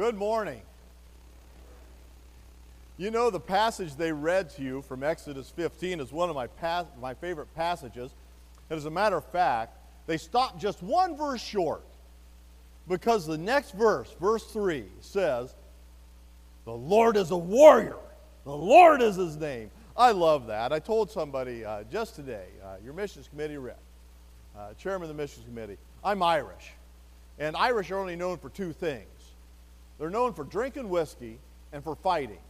Good morning. You know, the passage they read to you from Exodus 15 is one of my, my favorite passages. And as a matter of fact, they stopped just one verse short because the next verse, verse 3, says, The Lord is a warrior, the Lord is his name. I love that. I told somebody uh, just today, uh, your missions committee rep, uh, chairman of the missions committee, I'm Irish. And Irish are only known for two things they're known for drinking whiskey and for fighting.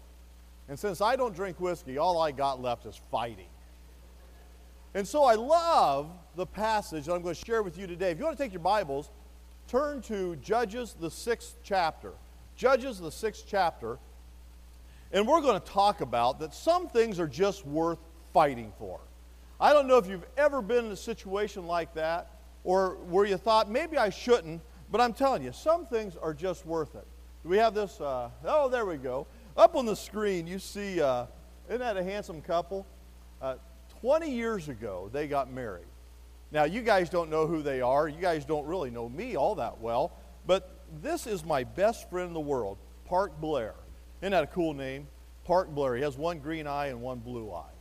And since I don't drink whiskey, all I got left is fighting. And so I love the passage that I'm going to share with you today. If you want to take your Bibles, turn to Judges, the sixth chapter. Judges, the sixth chapter. And we're going to talk about that some things are just worth fighting for. I don't know if you've ever been in a situation like that or where you thought, maybe I shouldn't, but I'm telling you, some things are just worth it. We have this? Uh, oh, there we go. Up on the screen, you see, uh, isn't that a handsome couple? Uh, 20 years ago, they got married. Now, you guys don't know who they are. You guys don't really know me all that well. But this is my best friend in the world, Park Blair. Isn't that a cool name? Park Blair. He has one green eye and one blue eye.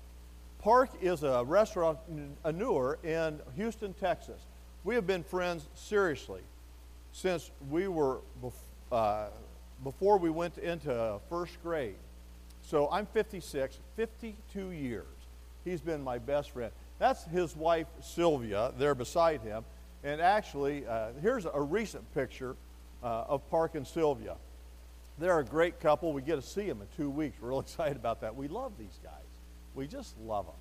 Park is a restaurateur in Houston, Texas. We have been friends seriously since we were uh, before we went into first grade. So I'm 56, 52 years. He's been my best friend. That's his wife, Sylvia, there beside him. And actually, uh, here's a recent picture uh, of Park and Sylvia. They're a great couple. We get to see them in two weeks. We're real excited about that. We love these guys. We just love them.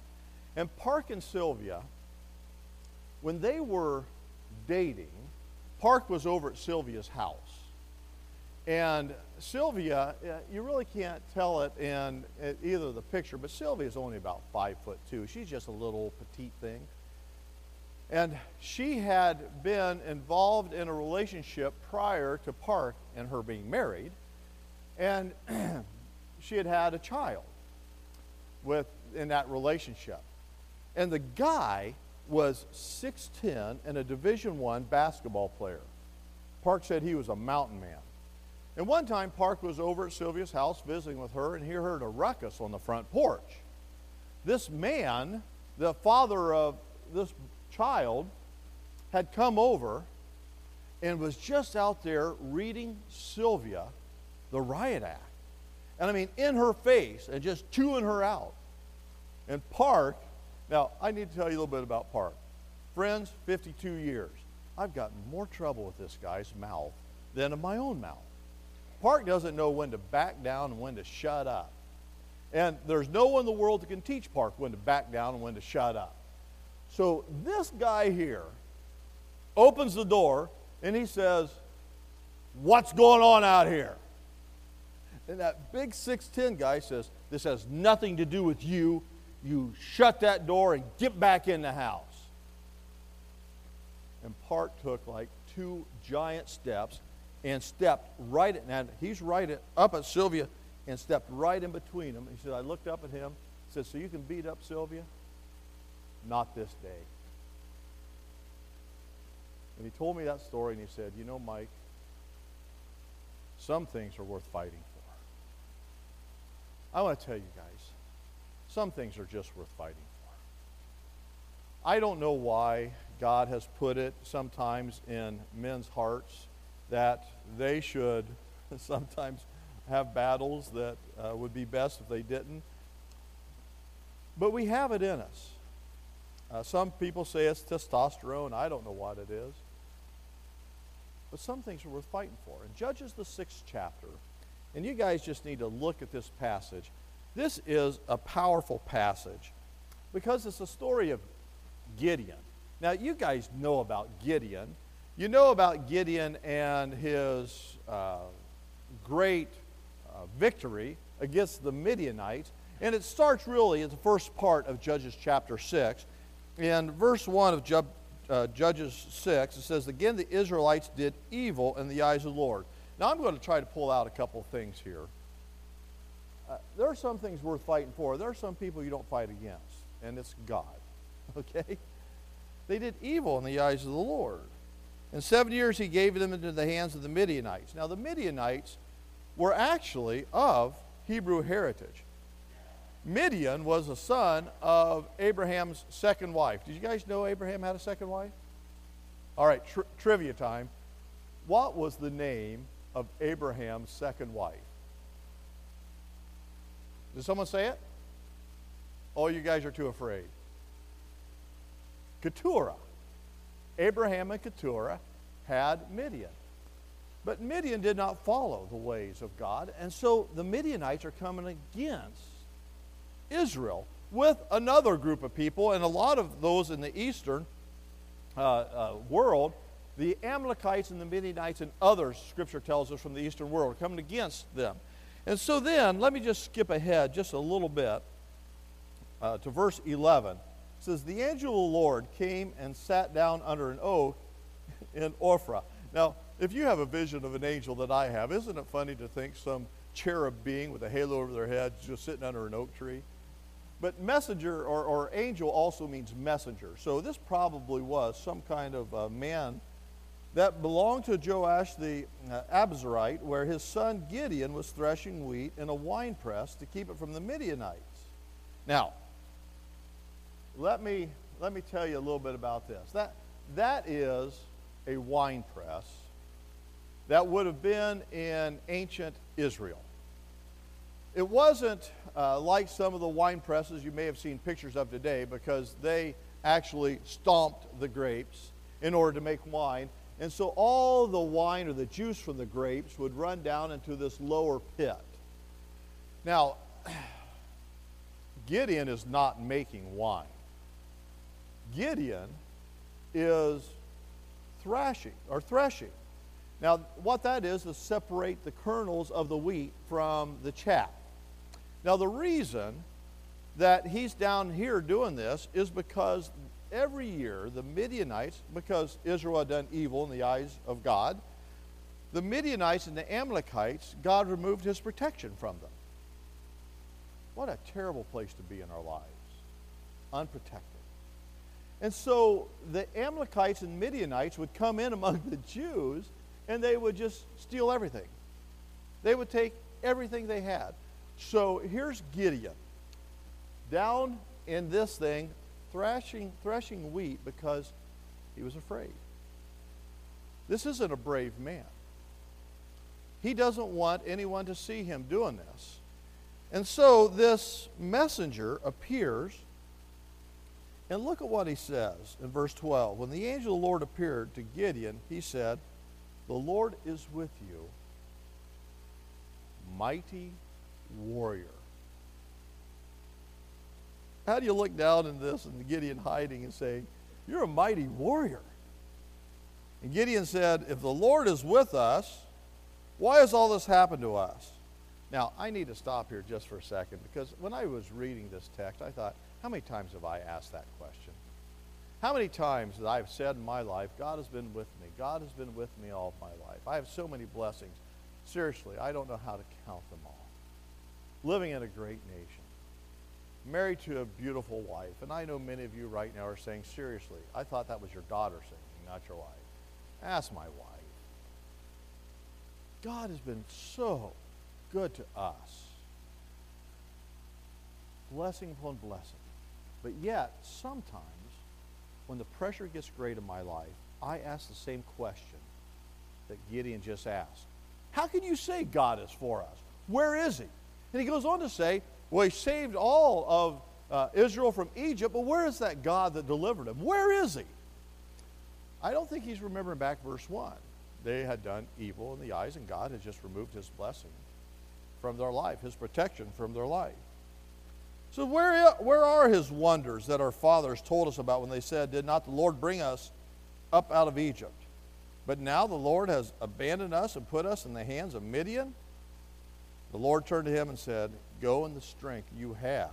And Park and Sylvia, when they were dating, Park was over at Sylvia's house. And Sylvia, uh, you really can't tell it in either the picture, but Sylvia is only about five foot two. She's just a little petite thing. And she had been involved in a relationship prior to Park and her being married. And she had had a child with, in that relationship. And the guy was 6'10 and a Division One basketball player. Park said he was a mountain man. And one time, Park was over at Sylvia's house visiting with her, and he heard a ruckus on the front porch. This man, the father of this child, had come over and was just out there reading Sylvia the riot act. And I mean, in her face and just chewing her out. And Park, now I need to tell you a little bit about Park. Friends, 52 years. I've gotten more trouble with this guy's mouth than in my own mouth. Park doesn't know when to back down and when to shut up. And there's no one in the world that can teach Park when to back down and when to shut up. So this guy here opens the door and he says, What's going on out here? And that big 6'10 guy says, This has nothing to do with you. You shut that door and get back in the house. And Park took like two giant steps and stepped right at, and he's right at, up at Sylvia and stepped right in between them. He said, I looked up at him, said, So you can beat up Sylvia? Not this day. And he told me that story and he said, You know, Mike, some things are worth fighting for. I want to tell you guys, some things are just worth fighting for. I don't know why God has put it sometimes in men's hearts that they should sometimes have battles that uh, would be best if they didn't. But we have it in us. Uh, some people say it's testosterone. I don't know what it is. But some things are worth fighting for. In Judges, the sixth chapter, and you guys just need to look at this passage. This is a powerful passage because it's a story of Gideon. Now, you guys know about Gideon. You know about Gideon and his uh, great uh, victory against the Midianites. And it starts really at the first part of Judges chapter 6. In verse 1 of Ju- uh, Judges 6, it says, Again, the Israelites did evil in the eyes of the Lord. Now, I'm going to try to pull out a couple of things here. Uh, there are some things worth fighting for. There are some people you don't fight against, and it's God. Okay? They did evil in the eyes of the Lord. In seven years, he gave them into the hands of the Midianites. Now, the Midianites were actually of Hebrew heritage. Midian was a son of Abraham's second wife. Did you guys know Abraham had a second wife? All right, tri- trivia time. What was the name of Abraham's second wife? Did someone say it? Oh, you guys are too afraid. Keturah. Abraham and Keturah had Midian. But Midian did not follow the ways of God, and so the Midianites are coming against Israel with another group of people, and a lot of those in the eastern uh, uh, world, the Amalekites and the Midianites and others, Scripture tells us from the eastern world, are coming against them. And so then, let me just skip ahead just a little bit uh, to verse 11. It says, The angel of the Lord came and sat down under an oak in Ophrah. Now, if you have a vision of an angel that I have, isn't it funny to think some cherub being with a halo over their head just sitting under an oak tree? But messenger or, or angel also means messenger. So this probably was some kind of uh, man that belonged to Joash the uh, Abiezrite, where his son Gideon was threshing wheat in a winepress to keep it from the Midianites. Now, let me, let me tell you a little bit about this. That, that is a winepress that would have been in ancient Israel. It wasn't uh, like some of the wine presses you may have seen pictures of today because they actually stomped the grapes in order to make wine. And so all the wine or the juice from the grapes would run down into this lower pit. Now, Gideon is not making wine. Gideon is thrashing or threshing. Now, what that is is separate the kernels of the wheat from the chaff. Now, the reason that he's down here doing this is because every year the Midianites, because Israel had done evil in the eyes of God, the Midianites and the Amalekites, God removed his protection from them. What a terrible place to be in our lives. Unprotected. And so the Amalekites and Midianites would come in among the Jews and they would just steal everything. They would take everything they had. So here's Gideon down in this thing, thrashing, wheat because he was afraid. This isn't a brave man. He doesn't want anyone to see him doing this. And so this messenger appears, and look at what he says in verse 12. When the angel of the Lord appeared to Gideon, he said, The Lord is with you, mighty warrior. How do you look down in this and Gideon hiding and say, You're a mighty warrior? And Gideon said, If the Lord is with us, why has all this happened to us? Now, I need to stop here just for a second because when I was reading this text, I thought, how many times have I asked that question? How many times that I've said in my life, God has been with me. God has been with me all my life. I have so many blessings. Seriously, I don't know how to count them all living in a great nation, married to a beautiful wife. And I know many of you right now are saying, seriously, I thought that was your daughter singing, not your wife. Ask my wife. God has been so good to us. Blessing upon blessing. But yet, sometimes, when the pressure gets great in my life, I ask the same question that Gideon just asked. How can you say God is for us? Where is he? And he goes on to say, well, he saved all of uh, Israel from Egypt, but where is that God that delivered him? Where is he? I don't think he's remembering back verse 1. They had done evil in the eyes, and God had just removed his blessing from their life, his protection from their life. So, where, where are his wonders that our fathers told us about when they said, Did not the Lord bring us up out of Egypt? But now the Lord has abandoned us and put us in the hands of Midian the Lord turned to him and said, Go in the strength you have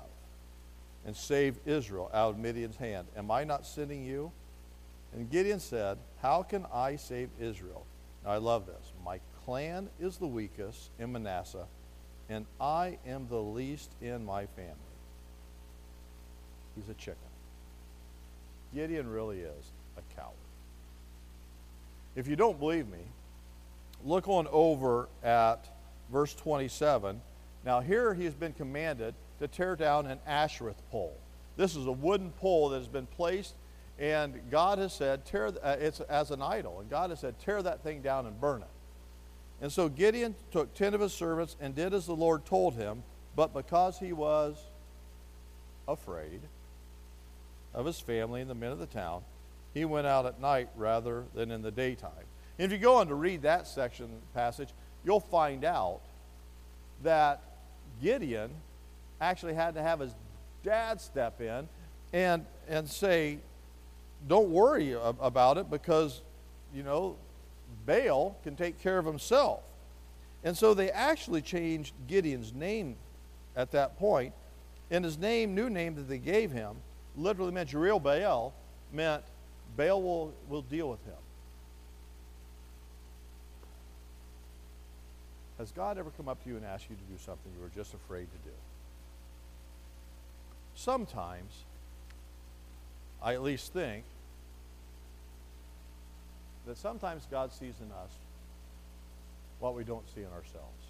and save Israel out of Midian's hand. Am I not sending you? And Gideon said, How can I save Israel? Now, I love this. My clan is the weakest in Manasseh, and I am the least in my family. He's a chicken. Gideon really is a coward. If you don't believe me, look on over at verse 27. Now, here he has been commanded to tear down an Asherah pole. This is a wooden pole that has been placed, and God has said, tear, uh, it's as an idol, and God has said, tear that thing down and burn it. And so Gideon took ten of his servants and did as the Lord told him, but because he was afraid of his family and the men of the town, he went out at night rather than in the daytime. And if you go on to read that section passage, you'll find out that Gideon actually had to have his dad step in and, and say, don't worry about it because, you know, Baal can take care of himself. And so they actually changed Gideon's name at that point, and his name, new name that they gave him, literally meant Jerubbaal Baal, meant Baal will, will deal with him. Has God ever come up to you and asked you to do something you were just afraid to do? Sometimes, I at least think, that sometimes God sees in us what we don't see in ourselves.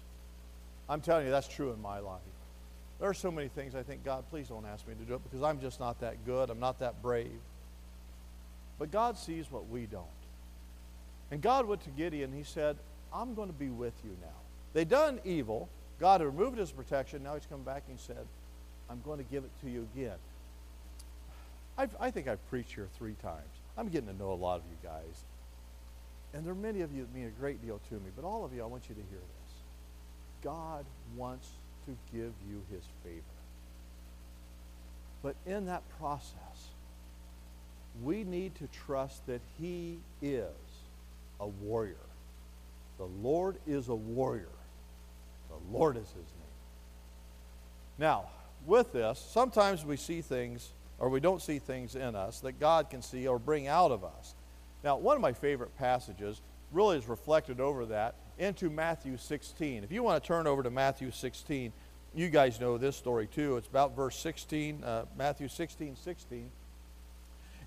I'm telling you, that's true in my life. There are so many things I think, God, please don't ask me to do it because I'm just not that good. I'm not that brave. But God sees what we don't. And God went to Gideon. He said, I'm going to be with you now. They done evil. God had removed his protection. Now he's come back and said, I'm going to give it to you again. I've, i think I've preached here three times. I'm getting to know a lot of you guys. And there are many of you that mean a great deal to me, but all of you, I want you to hear this. God wants to give you his favor. But in that process, we need to trust that he is a warrior. The Lord is a warrior. The Lord is his name. Now, with this, sometimes we see things or we don't see things in us that God can see or bring out of us. Now, one of my favorite passages really is reflected over that into Matthew 16. If you want to turn over to Matthew 16, you guys know this story too. It's about verse 16, uh, Matthew 16, 16.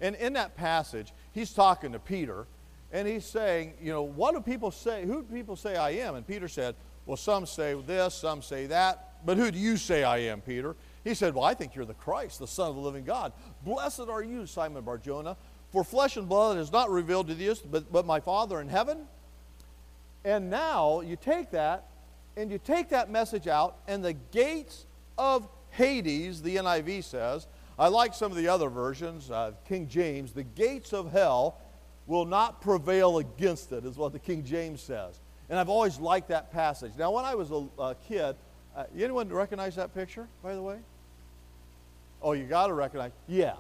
And in that passage, he's talking to Peter, and he's saying, you know, what do people say? Who do people say I am? And Peter said, well, some say this, some say that, but who do you say I am, Peter? He said, Well, I think you're the Christ, the Son of the living God. Blessed are you, Simon Barjona, for flesh and blood has not revealed to you, but, but my Father in heaven. And now you take that and you take that message out, and the gates of Hades, the NIV says, I like some of the other versions, uh, King James, the gates of hell will not prevail against it, is what the King James says. And I've always liked that passage. Now, when I was a, a kid, uh, anyone recognize that picture, by the way? Oh, you got to recognize. Yeah.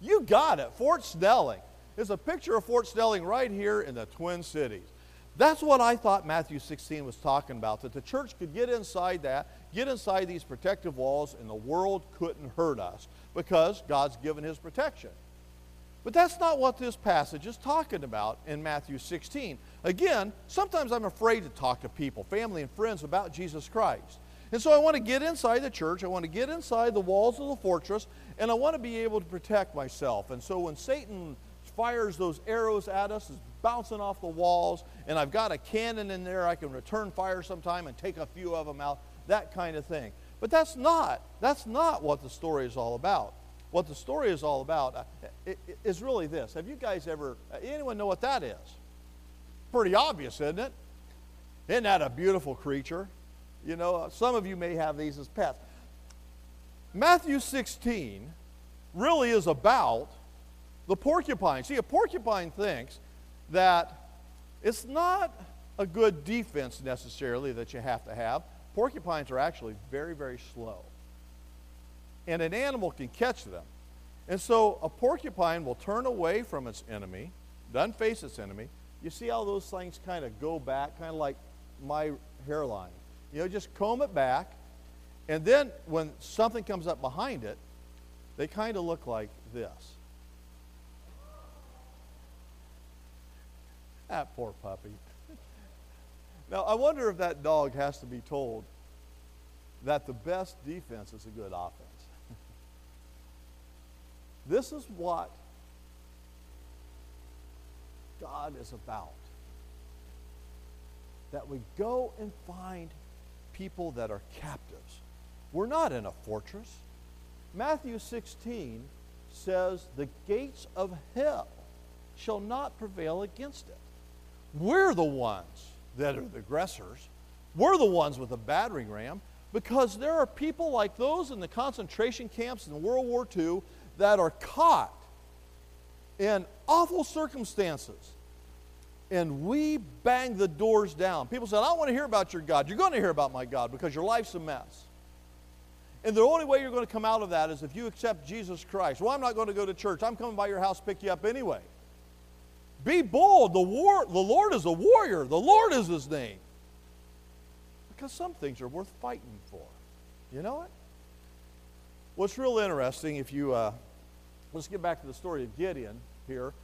You got it. Fort Snelling. There's a picture of Fort Snelling right here in the Twin Cities. That's what I thought Matthew 16 was talking about, that the church could get inside that, get inside these protective walls, and the world couldn't hurt us because God's given his protection. But that's not what this passage is talking about in Matthew 16. Again, sometimes I'm afraid to talk to people, family and friends, about Jesus Christ. And so I want to get inside the church, I want to get inside the walls of the fortress, and I want to be able to protect myself. And so when Satan fires those arrows at us, is bouncing off the walls, and I've got a cannon in there, I can return fire sometime and take a few of them out, that kind of thing. But that's not, that's not what the story is all about. What the story is all about uh, is really this. Have you guys ever, uh, anyone know what that is? Pretty obvious, isn't it? Isn't that a beautiful creature? You know, uh, some of you may have these as pets. Matthew 16 really is about the porcupine. See, a porcupine thinks that it's not a good defense necessarily that you have to have. Porcupines are actually very, very slow. And an animal can catch them. And so a porcupine will turn away from its enemy, doesn't face its enemy. You see how those things kind of go back, kind of like my hairline. You know, just comb it back. And then when something comes up behind it, they kind of look like this. That poor puppy. now, I wonder if that dog has to be told that the best defense is a good offense. this is what God is about. that we go and find people that are captives. We're not in a fortress. Matthew 16 says, The gates of hell shall not prevail against it. We're the ones that are the aggressors. We're the ones with the battering ram because there are people like those in the concentration camps in World War II that are caught in awful circumstances. And we bang the doors down. People said, I don't want to hear about your God. You're going to hear about my God because your life's a mess. And the only way you're going to come out of that is if you accept Jesus Christ. Well, I'm not going to go to church. I'm coming by your house pick you up anyway. Be bold. The, war, the Lord is a warrior, the Lord is his name. Because some things are worth fighting for. You know it? What's real interesting, if you, uh, let's get back to the story of Gideon here.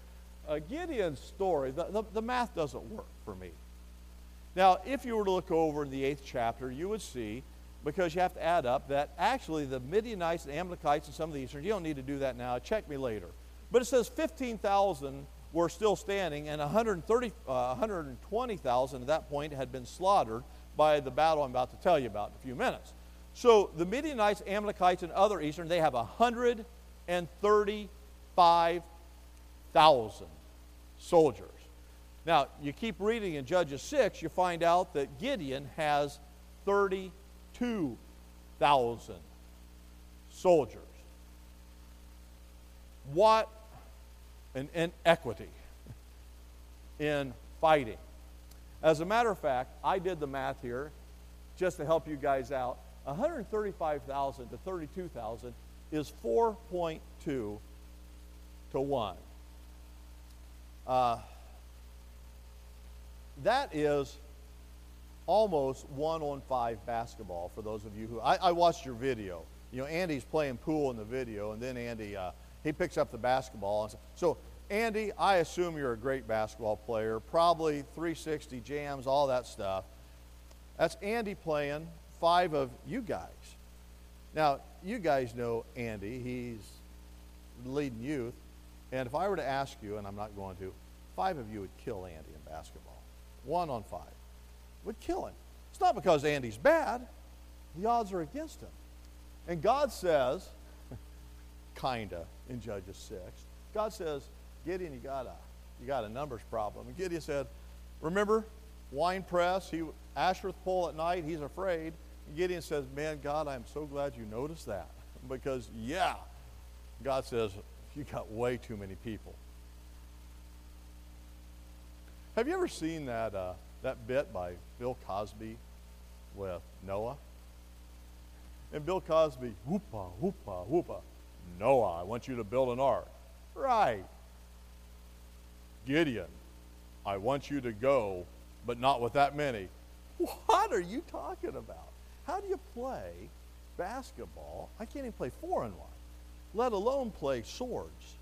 Uh, Gideon's story, the, the, the math doesn't work for me. Now, if you were to look over in the eighth chapter, you would see because you have to add up that actually the Midianites and Amalekites and some of the Eastern, you don't need to do that now, check me later. But it says 15,000 were still standing, and 130, uh, 120,000 at that point had been slaughtered by the battle I'm about to tell you about in a few minutes. So the Midianites, Amalekites, and other Eastern, they have 135,000 soldiers. Now, you keep reading in Judges 6, you find out that Gideon has 30 2,000 soldiers. What an inequity in fighting. As a matter of fact, I did the math here just to help you guys out. 135,000 to 32,000 is 4.2 to 1. Uh, that is almost one on five basketball for those of you who I, I, watched your video you know andy's playing pool in the video and then andy uh, he picks up the basketball and so andy i assume you're a great basketball player probably 360 jams all that stuff that's andy playing five of you guys now you guys know andy he's leading youth and if i were to ask you and i'm not going to five of you would kill andy in basketball one on five would kill him. It's not because Andy's bad, the odds are against him. And God says, kinda, in Judges 6, God says, Gideon, you got a, you got a numbers problem. And Gideon said, remember, wine press, he, Asherah pole at night, he's afraid. And Gideon says, man, God, I'm so glad you noticed that. because, yeah, God says, you got way too many people. Have you ever seen that uh, that bit by Bill Cosby with Noah. And Bill Cosby, whoopa, whoopa, whoopa. Noah, I want you to build an ark. Right. Gideon, I want you to go, but not with that many. What are you talking about? How do you play basketball? I can't even play four and one, let alone play swords.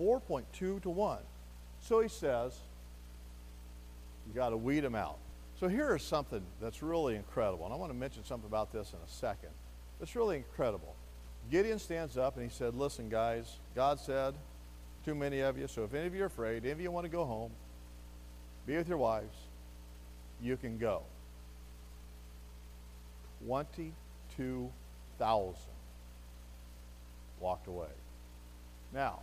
4.2 to 1. So he says, you got to weed them out. So here is something that's really incredible. And I want to mention something about this in a second. It's really incredible. Gideon stands up and he said, Listen, guys, God said, too many of you, so if any of you are afraid, any of you want to go home, be with your wives, you can go. 22,000 walked away. Now,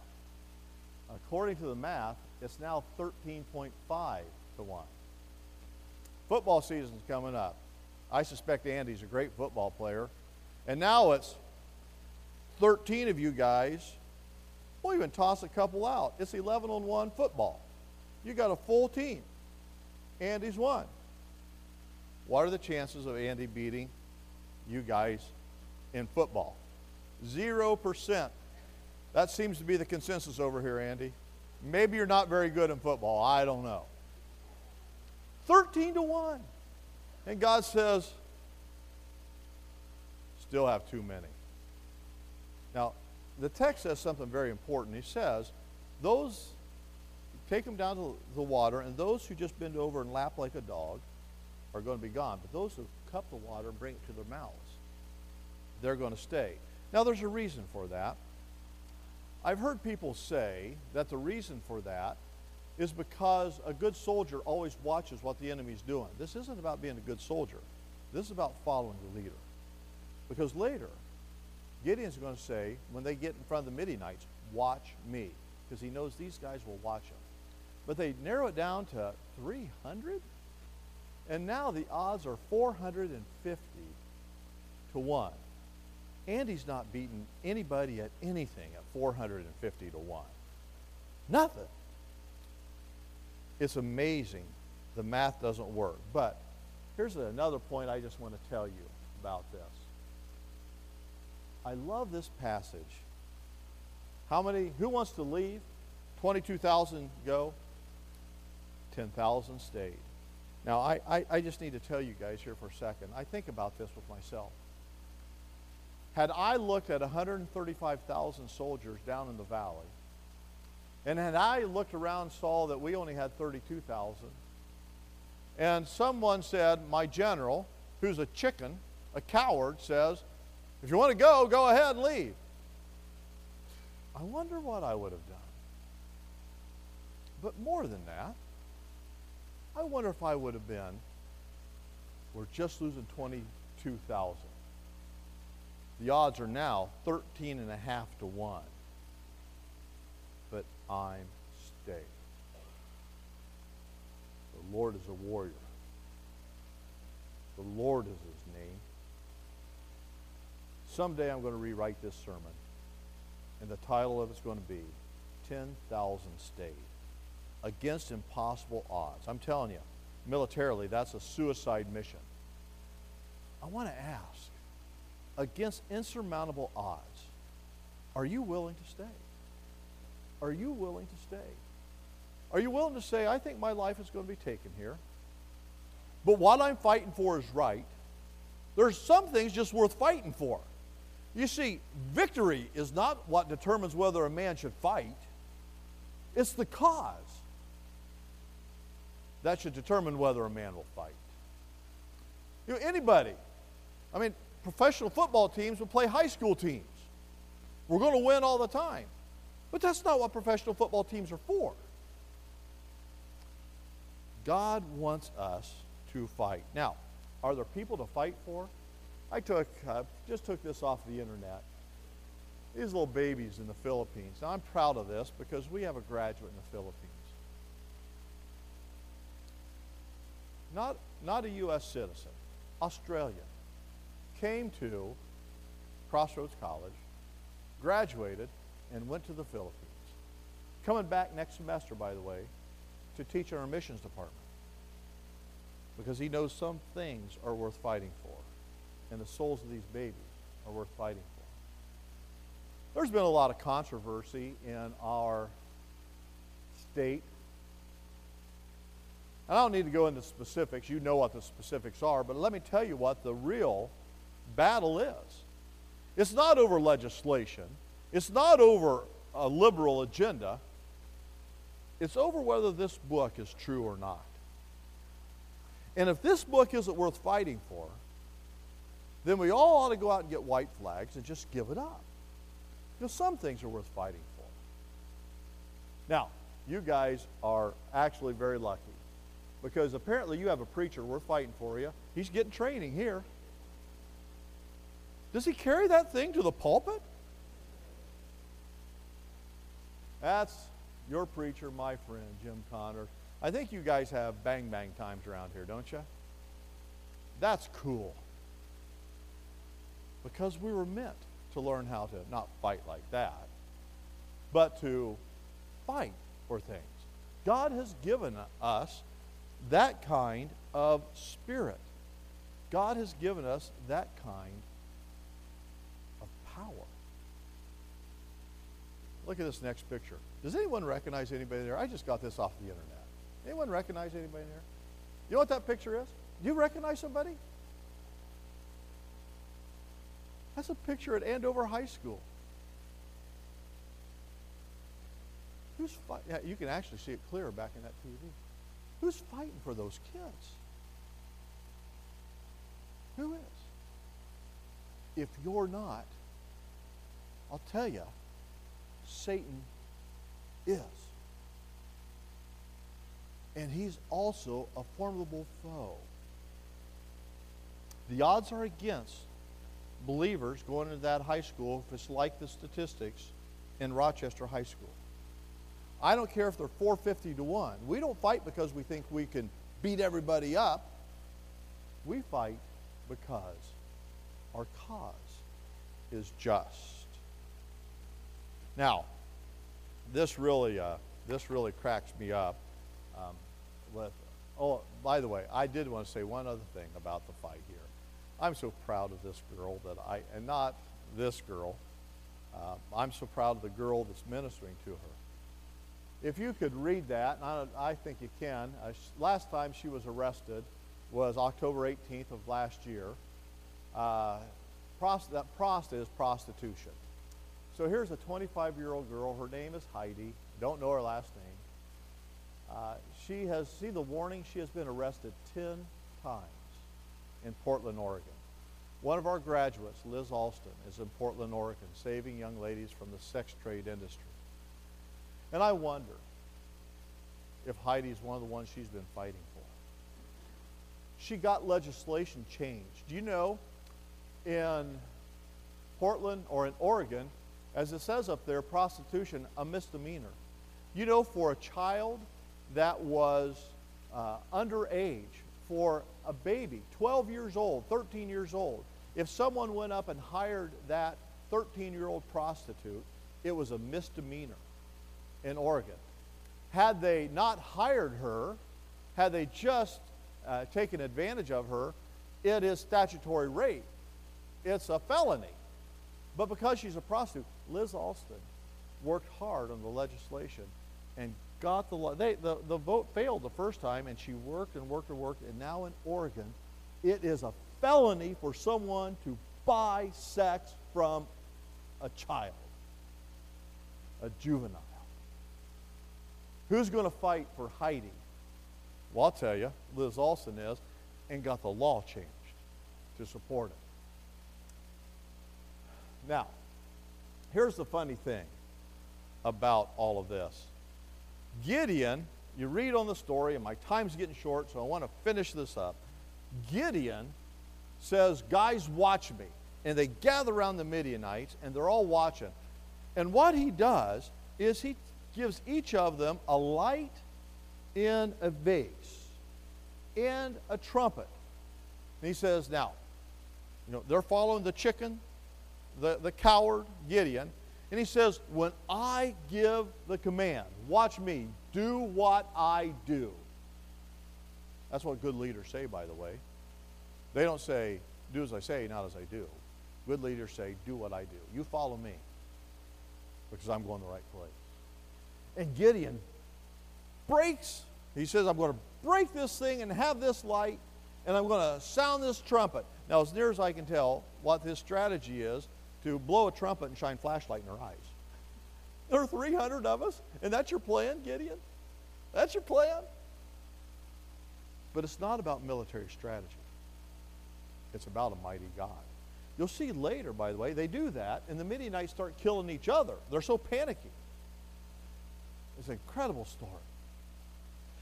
according to the math, it's now 13.5 to 1. Football season's coming up. I suspect Andy's a great football player. And now it's 13 of you guys. We'll even toss a couple out. It's 11 on 1 football. You got a full team. Andy's won. What are the chances of Andy beating you guys in football? Zero percent. That seems to be the consensus over here, Andy. Maybe you're not very good in football. I don't know. 13 to 1. And God says, still have too many. Now, the text says something very important. He says, those, take them down to the water, and those who just bend over and lap like a dog are going to be gone. But those who cup the water and bring it to their mouths, they're going to stay. Now, there's a reason for that. I've heard people say that the reason for that is because a good soldier always watches what the enemy's doing. This isn't about being a good soldier. This is about following the leader. Because later, Gideon's going to say, when they get in front of the Midianites, watch me. Because he knows these guys will watch him. But they narrow it down to 300? And now the odds are 450 to 1. And he's not beaten anybody at anything at 450 to 1. Nothing. It's amazing. The math doesn't work. But here's another point I just want to tell you about this. I love this passage. How many, who wants to leave? 22,000 go, 10,000 stayed. Now, I, I, I, just need to tell you guys here for a second. I think about this with myself. Had I looked at 135,000 soldiers down in the valley, and had I looked around saw that we only had 32,000, and someone said, my general, who's a chicken, a coward, says, if you want to go, go ahead and leave. I wonder what I would have done. But more than that, I wonder if I would have been, we're just losing 22,000. The odds are now 13 and a half to 1. But I'm staying. The Lord is a warrior. The Lord is his name. Someday I'm going to rewrite this sermon, and the title of it's going to be 10,000 Stayed against impossible odds. I'm telling you, militarily, that's a suicide mission. I want to ask against insurmountable odds, are you willing to stay? Are you willing to stay? Are you willing to say, I think my life is going to be taken here, but what I'm fighting for is right? There's some things just worth fighting for. You see, victory is not what determines whether a man should fight, it's the cause that should determine whether a man will fight. You know, anybody, I mean, professional football teams will play high school teams. We're going to win all the time. But that's not what professional football teams are for. God wants us to fight. Now, are there people to fight for? I took, uh, just took this off the internet. These little babies in the Philippines. Now, I'm proud of this because we have a graduate in the Philippines. Not, not a U.S. citizen, Australia, came to Crossroads College, graduated, and went to the Philippines. Coming back next semester, by the way, to teach in our missions department because he knows some things are worth fighting for and the souls of these babies are worth fighting for. There's been a lot of controversy in our state. And I don't need to go into specifics. You know what the specifics are, but let me tell you what the real battle is. It's not over legislation. It's not over a liberal agenda. It's over whether this book is true or not. And if this book isn't worth fighting for, then we all ought to go out and get white flags and just give it up. Because some things are worth fighting for. Now, you guys are actually very lucky because apparently you have a preacher we're fighting for you. He's getting training here. Does he carry that thing to the pulpit? That's your preacher, my friend, Jim Connor. I think you guys have bang bang times around here, don't you? That's cool because we were meant to learn how to not fight like that, but to fight for things. God has given us that kind of spirit. God has given us that kind of power. Look at this next picture. Does anyone recognize anybody there? I just got this off the internet. Anyone recognize anybody there? You know what that picture is? Do you recognize somebody? That's a picture at Andover High School. Who's fighting? Yeah, you can actually see it clearer back in that TV. Who's fighting for those kids? Who is? If you're not, I'll tell you, Satan is. and he's also a formidable foe. The odds are against believers going into that high school if it's like the statistics in Rochester High School. I don't care if they're 450 to 1. We don't fight because we think we can beat everybody up. We fight because our cause is just. Now, this really, uh, this really cracks me up. Um, with, oh, by the way, I did want to say one other thing about the fight here. I'm so proud of this girl that I, and not this girl. Uh, I'm so proud of the girl that's ministering to her. If you could read that, and I, I think you can. Uh, last time she was arrested was October 18th of last year. Uh, prost- that prost is prostitution. So here's a 25 year old girl. Her name is Heidi. Don't know her last name. Uh, she has, see the warning, she has been arrested 10 times in Portland, Oregon. One of our graduates, Liz Alston, is in Portland, Oregon, saving young ladies from the sex trade industry. And I wonder if Heidi is one of the ones she's been fighting for. She got legislation changed. Do you know in Portland or in Oregon, as it says up there, prostitution, a misdemeanor. You know, for a child that was uh, underage, for a baby, 12 years old, 13 years old, if someone went up and hired that 13 year old prostitute, it was a misdemeanor in Oregon. Had they not hired her, had they just uh, taken advantage of her, it is statutory rape. It's a felony. But because she's a prostitute, Liz Alston worked hard on the legislation and got the law. They, the, the vote failed the first time, and she worked and worked and worked. And now in Oregon, it is a felony for someone to buy sex from a child, a juvenile. Who's going to fight for Heidi? Well, I'll tell you, Liz Alston is, and got the law changed to support it. Now, here's the funny thing about all of this Gideon, you read on the story, and my time's getting short, so I want to finish this up. Gideon says, Guys, watch me. And they gather around the Midianites, and they're all watching. And what he does is he gives each of them a light in a vase and a trumpet. And he says, Now, you know, they're following the chicken, the, the coward Gideon. And he says, When I give the command, watch me, do what I do. That's what good leaders say, by the way. They don't say, do as I say, not as I do. Good leaders say, do what I do. You follow me because I'm going the right place. And Gideon breaks, he says, I'm going to break this thing and have this light, and I'm going to sound this trumpet. Now, as near as I can tell, what his strategy is to blow a trumpet and shine flashlight in her eyes. There are 300 of us, and that's your plan, Gideon? That's your plan? But it's not about military strategy. It's about a mighty God. You'll see later, by the way, they do that, and the Midianites start killing each other. They're so panicky. It's an incredible story.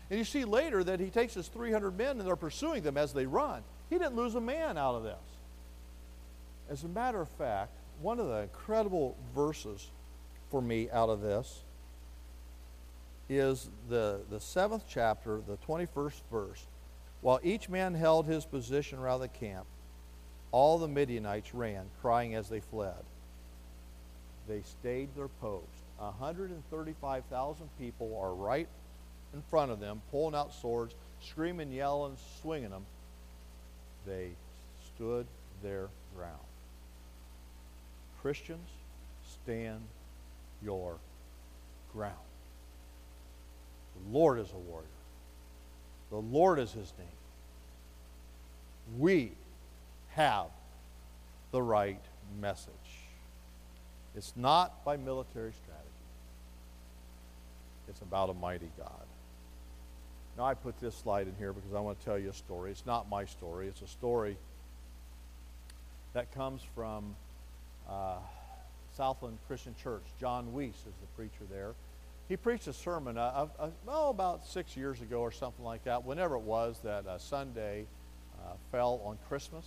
And you see later that he takes his 300 men and they're pursuing them as they run. He didn't lose a man out of this. As a matter of fact, one of the incredible verses for me out of this is the, the seventh chapter, the 21st verse. While each man held his position around the camp, all the Midianites ran, crying as they fled. They stayed their post. 135,000 people are right in front of them, pulling out swords, screaming, yelling, swinging them. They stood their ground. Christians, stand your ground. The Lord is a warrior. The Lord is his name. We have the right message. It's not by military strategy. It's about a mighty God. Now, I put this slide in here because I want to tell you a story. It's not my story, it's a story that comes from uh, Southland Christian Church. Jon Weece is the preacher there. he preached a sermon, uh, uh, about six years ago or something like that, whenever it was that uh, Sunday uh, fell on Christmas.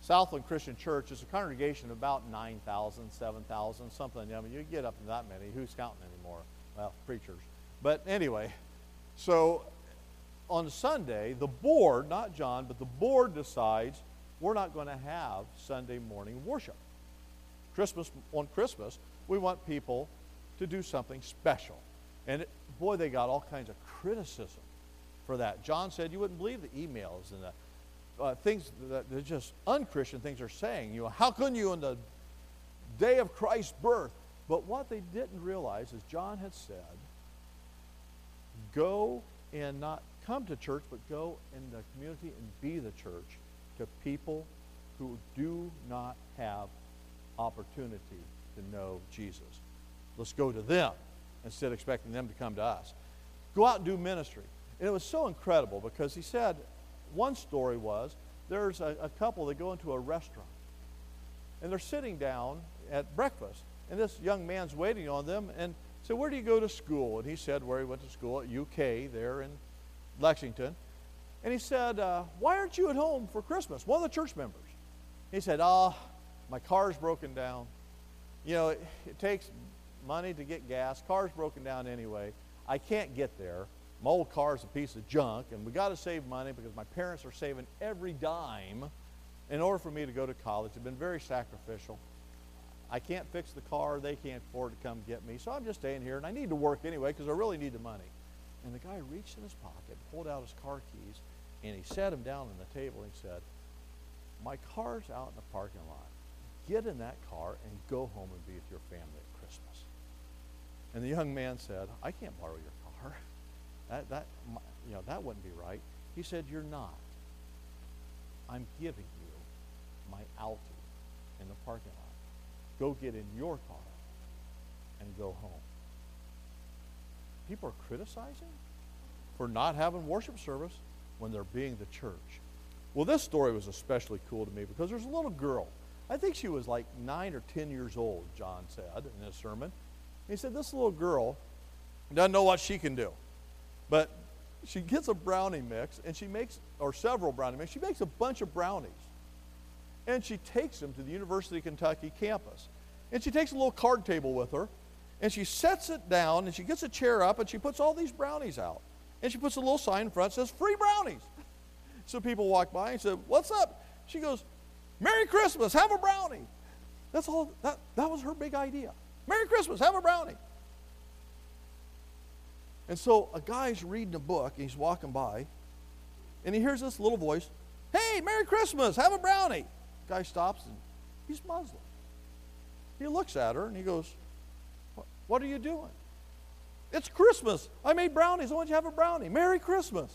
Southland Christian Church is a congregation of about 9,000, 7,000, something. I mean, you get up to that many. Who's counting anymore? Well, preachers. But anyway, so on Sunday, the board, not Jon, but the board decides we're not going to have Sunday morning worship. Christmas, on Christmas, we want people to do something special. And it, boy, they got all kinds of criticism for that. Jon said you wouldn't believe the emails and the uh, things that they're just unchristian things are saying. You know, how can you in the day of Christ's birth? But what they didn't realize is Jon had said, go and not come to church, but go in the community and be the church to people who do not have opportunity to know Jesus. Let's go to them instead of expecting them to come to us. Go out and do ministry. And it was so incredible because he said, one story was there's a, a couple that go into a restaurant and they're sitting down at breakfast. And this young man's waiting on them and said, Where do you go to school? And he said, Where he went to school at UK there in Lexington. And he said, uh, Why aren't you at home for Christmas? One of the church members. He said, Ah, oh, my car's broken down. You know, it, it takes money to get gas. Car's broken down anyway. I can't get there. My old car's a piece of junk, and we got to save money because my parents are saving every dime in order for me to go to college. They've been very sacrificial. I can't fix the car. They can't afford to come get me. So I'm just staying here, and I need to work anyway because I really need the money. And the guy reached in his pocket, pulled out his car keys, and he sat him down on the table and he said, My car's out in the parking lot. Get in that car and go home and be with your family at Christmas. And the young man said, I can't borrow your car. That, that, you know, that wouldn't be right. He said, You're not. I'm giving you my Alti in the parking lot. Go get in your car and go home. People are criticizing for not having worship service when they're being the church. Well, this story was especially cool to me because there's a little girl. I think she was like nine or ten years old, Jon said in his sermon. He said, This little girl doesn't know what she can do. But she gets a brownie mix and she makes, or several brownie mix, she makes a bunch of brownies. And she takes them to the University of Kentucky campus. And she takes a little card table with her and she sets it down and she gets a chair up and she puts all these brownies out. And she puts a little sign in front that says, free brownies. So people walk by and say, what's up? She goes, Merry Christmas, have a brownie. That's all, that, that was her big idea. Merry Christmas, have a brownie. And so a guy's reading a book and he's walking by and he hears this little voice, Hey, Merry Christmas, have a brownie. The guy stops and he's Muslim. He looks at her and he goes, What are you doing? It's Christmas. I made brownies. I want you to have a brownie. Merry Christmas.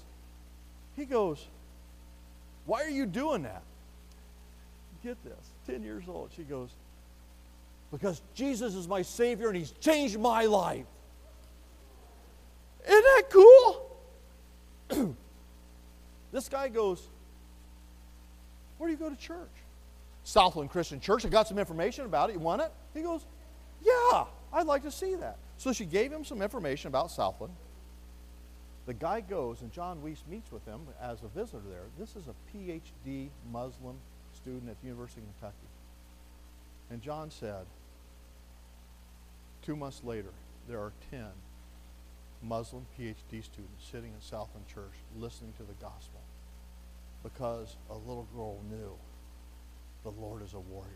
He goes, Why are you doing that? Get this. 10 years old. She goes, Because Jesus is my Savior and He's changed my life. Isn't that cool? this guy goes, Where do you go to church? Southland Christian Church. I got some information about it. You want it? He goes, Yeah, I'd like to see that. So she gave him some information about Southland. The guy goes, and Jon Weece meets with him as a visitor there. This is a PhD Muslim student at the University of Kentucky. And Jon said, two months later, there are 10 Muslim PhD students sitting in Southland Church listening to the gospel because a little girl knew the Lord is a warrior.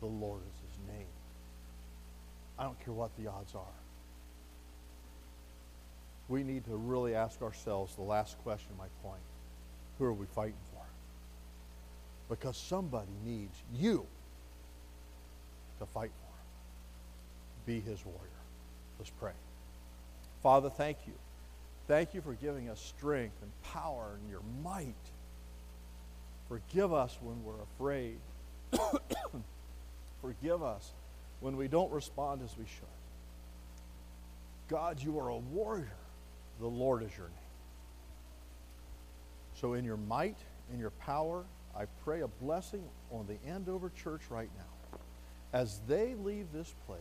The Lord is his name. I don't care what the odds are. We need to really ask ourselves the last question, my point. Who are we fighting for? Because somebody needs you to fight for him. Be his warrior. Let's pray. Father, thank you. Thank you for giving us strength and power and your might. Forgive us when we're afraid. Forgive us when we don't respond as we should. God, you are a warrior. The Lord is your name. So, in your might, in your power, I pray a blessing on the Andover church right now. As they leave this place,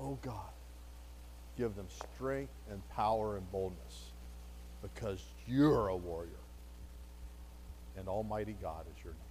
oh God, give them strength and power and boldness because you're a warrior. And Almighty God is your name.